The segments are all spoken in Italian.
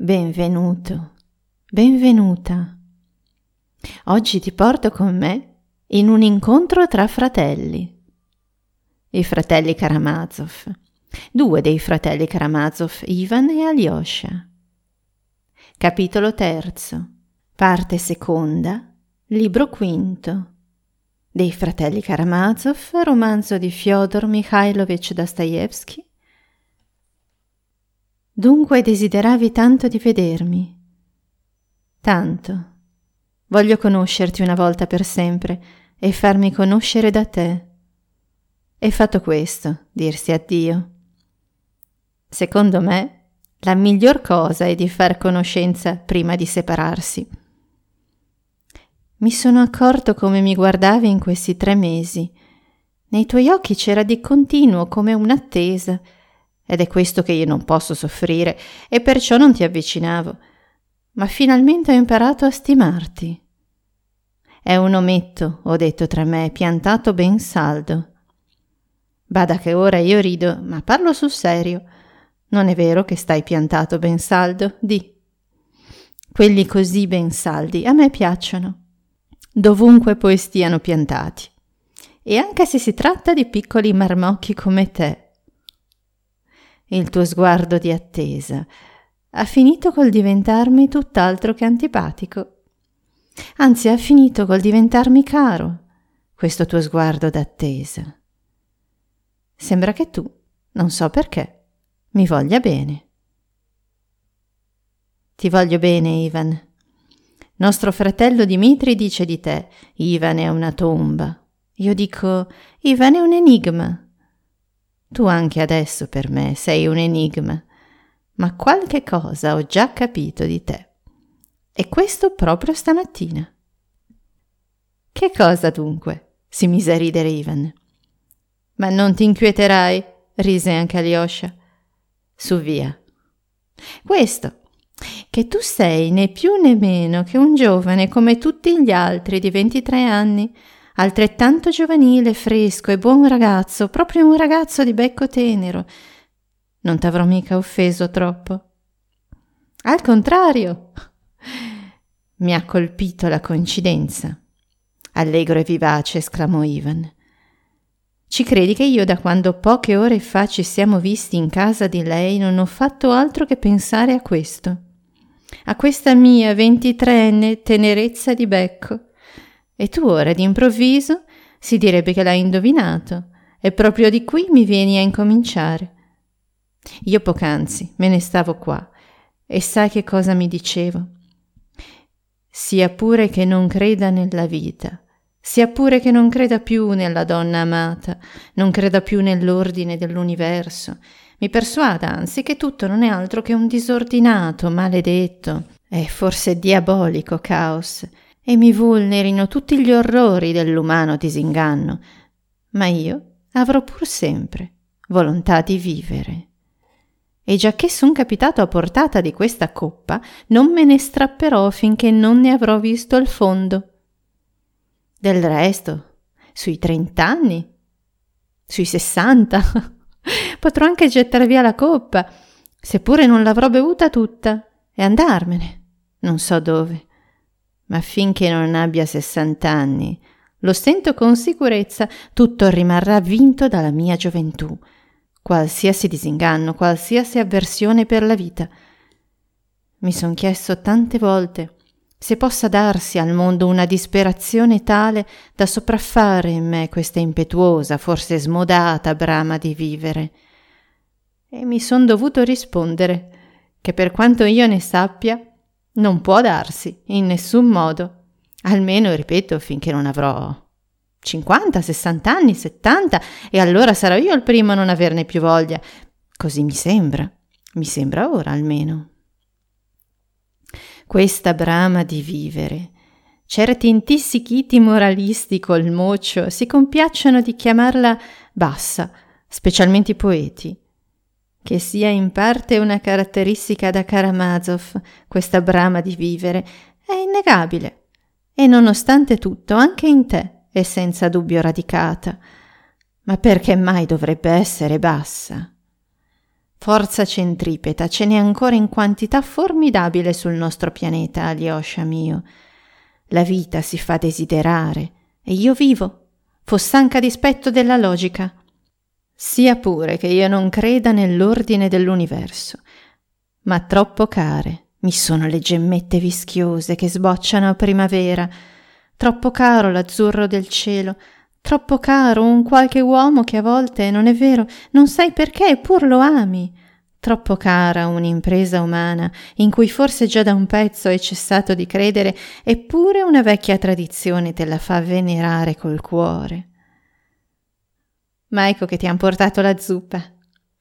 Benvenuto, benvenuta. Oggi ti porto con me in un incontro tra fratelli. I fratelli Karamazov, due dei fratelli Karamazov, Ivan e Alyosha. Capitolo terzo, parte seconda, libro quinto. Dei fratelli Karamazov, romanzo di Fyodor Mikhailovich Dostoevsky, Dunque desideravi tanto di vedermi. Tanto. Voglio conoscerti una volta per sempre e farmi conoscere da te. E fatto questo, dirsi addio. Secondo me, la miglior cosa è di far conoscenza prima di separarsi. Mi sono accorto come mi guardavi in questi tre mesi. Nei tuoi occhi c'era di continuo come un'attesa ed è questo che io non posso soffrire e perciò non ti avvicinavo. Ma finalmente ho imparato a stimarti. È un ometto, ho detto tra me, piantato ben saldo. Bada che ora io rido, ma parlo sul serio. Non è vero che stai piantato ben saldo? Di. Quelli così ben saldi a me piacciono, dovunque poi stiano piantati. E anche se si tratta di piccoli marmocchi come te, il tuo sguardo di attesa ha finito col diventarmi tutt'altro che antipatico. Anzi, ha finito col diventarmi caro, questo tuo sguardo d'attesa. Sembra che tu, non so perché, mi voglia bene. Ti voglio bene, Ivan. Nostro fratello Dimitri dice di te, Ivan è una tomba. Io dico, Ivan è un enigma. Tu anche adesso per me sei un enigma, ma qualche cosa ho già capito di te. E questo proprio stamattina. Che cosa dunque? si mise a ridere Ivan. Ma non ti inquieterai, rise anche Alyosha. Su via. Questo, che tu sei né più né meno che un giovane come tutti gli altri di 23 anni, altrettanto giovanile, fresco e buon ragazzo, proprio un ragazzo di becco tenero. Non t'avrò mica offeso troppo. Al contrario, mi ha colpito la coincidenza. Allegro e vivace, esclamò Ivan. Ci credi che io da quando poche ore fa ci siamo visti in casa di lei non ho fatto altro che pensare a questo, a questa mia ventitreenne tenerezza di becco e tu ora d'improvviso si direbbe che l'hai indovinato, e proprio di qui mi vieni a incominciare. Io poc'anzi me ne stavo qua, e sai che cosa mi dicevo? Sia pure che non creda nella vita, sia pure che non creda più nella donna amata, non creda più nell'ordine dell'universo, mi persuada anzi che tutto non è altro che un disordinato, maledetto e forse diabolico caos, e mi vulnerino tutti gli orrori dell'umano disinganno, ma io avrò pur sempre volontà di vivere. E giacché son capitato a portata di questa coppa, non me ne strapperò finché non ne avrò visto il fondo. Del resto, sui trent'anni, sui sessanta, potrò anche gettare via la coppa, seppure non l'avrò bevuta tutta, e andarmene, non so dove ma finché non abbia sessant'anni, lo sento con sicurezza, tutto rimarrà vinto dalla mia gioventù, qualsiasi disinganno, qualsiasi avversione per la vita. Mi son chiesto tante volte se possa darsi al mondo una disperazione tale da sopraffare in me questa impetuosa, forse smodata brama di vivere. E mi son dovuto rispondere che per quanto io ne sappia, non può darsi, in nessun modo. Almeno, ripeto, finché non avrò 50, 60 anni, 70, e allora sarò io il primo a non averne più voglia. Così mi sembra. Mi sembra ora almeno. Questa brama di vivere. Certi intissichiti moralisti col mocio si compiacciono di chiamarla bassa, specialmente i poeti che sia in parte una caratteristica da Karamazov, questa brama di vivere, è innegabile. E nonostante tutto, anche in te è senza dubbio radicata. Ma perché mai dovrebbe essere bassa? Forza centripeta ce n'è ancora in quantità formidabile sul nostro pianeta, Alyosha mio. La vita si fa desiderare e io vivo, fossanca dispetto della logica. Sia pure che io non creda nell'ordine dell'universo, ma troppo care mi sono le gemmette vischiose che sbocciano a primavera, troppo caro l'azzurro del cielo, Troppo caro un qualche uomo che a volte, non è vero, non sai perché, eppur lo ami. Troppo cara un'impresa umana in cui forse già da un pezzo hai cessato di credere, eppure una vecchia tradizione te la fa venerare col cuore. Ma ecco che ti han portato la zuppa.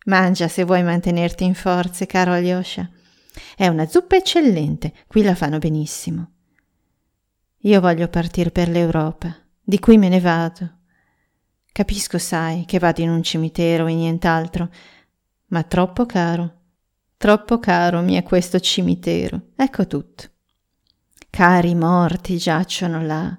Mangia se vuoi mantenerti in forze, caro Alyosha. È una zuppa eccellente, qui la fanno benissimo. Io voglio partire per l'Europa, di qui me ne vado. Capisco, sai, che vado in un cimitero e nient'altro, ma troppo caro, troppo caro mi è questo cimitero. Ecco tutto. Cari morti giacciono là,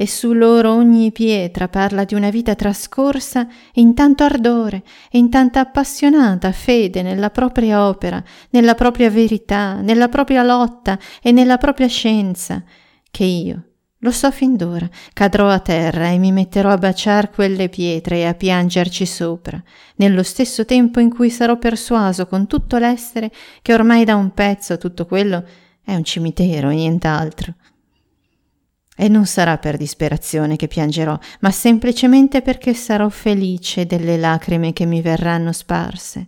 e su loro ogni pietra parla di una vita trascorsa in tanto ardore e in tanta appassionata fede nella propria opera, nella propria verità, nella propria lotta e nella propria scienza, che io, lo so fin d'ora, cadrò a terra e mi metterò a baciar quelle pietre e a piangerci sopra, nello stesso tempo in cui sarò persuaso con tutto l'essere che ormai da un pezzo tutto quello è un cimitero e nient'altro. E non sarà per disperazione che piangerò, ma semplicemente perché sarò felice delle lacrime che mi verranno sparse.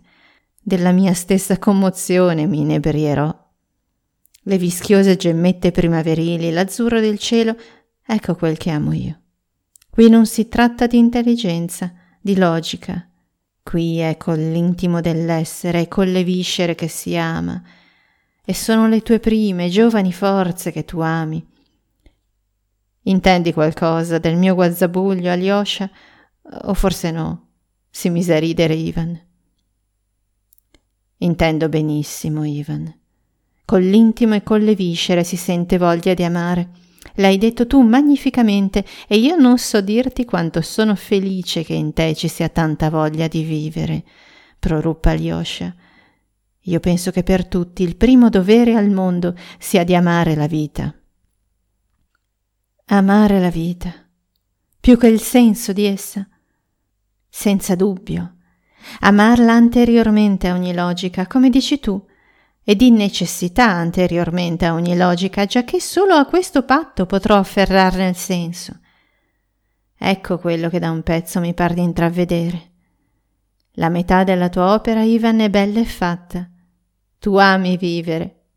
Della mia stessa commozione mi inebrierò le vischiose gemmette primaverili, l'azzurro del cielo, ecco quel che amo io. Qui non si tratta di intelligenza, di logica. Qui è con l'intimo dell'essere e con le viscere che si ama. E sono le tue prime, giovani forze che tu ami. Intendi qualcosa del mio guazzabuglio, Alyosha? O forse no? Si mise a ridere Ivan. Intendo benissimo, Ivan. Con l'intimo e con le viscere si sente voglia di amare. L'hai detto tu magnificamente e io non so dirti quanto sono felice che in te ci sia tanta voglia di vivere, proruppa Alyosha. Io penso che per tutti il primo dovere al mondo sia di amare la vita. Amare la vita, più che il senso di essa. Senza dubbio. Amarla anteriormente a ogni logica, come dici tu, e di necessità anteriormente a ogni logica, giacché solo a questo patto potrò afferrarne il senso. Ecco quello che da un pezzo mi par di intravedere. La metà della tua opera, Ivan, è bella e fatta. Tu ami vivere.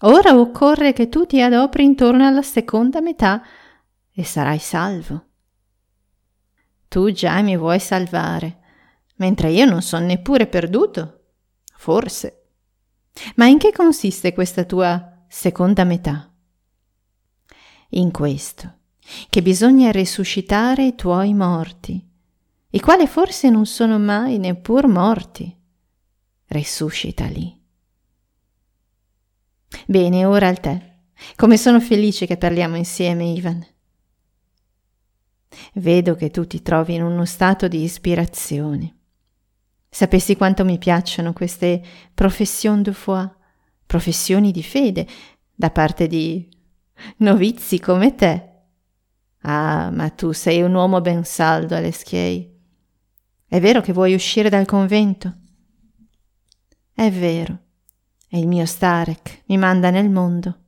Ora occorre che tu ti adopri intorno alla seconda metà e sarai salvo. Tu già mi vuoi salvare, mentre io non sono neppure perduto. Forse. Ma in che consiste questa tua seconda metà? In questo, che bisogna risuscitare i tuoi morti, i quali forse non sono mai neppur morti. Risuscitali. Bene, ora al tè. Come sono felice che parliamo insieme, Ivan. Vedo che tu ti trovi in uno stato di ispirazione. Sapessi quanto mi piacciono queste profession de foi, professioni di fede, da parte di novizi come te. Ah, ma tu sei un uomo ben saldo, Aleschiei. È vero che vuoi uscire dal convento? È vero. E il mio Starek mi manda nel mondo.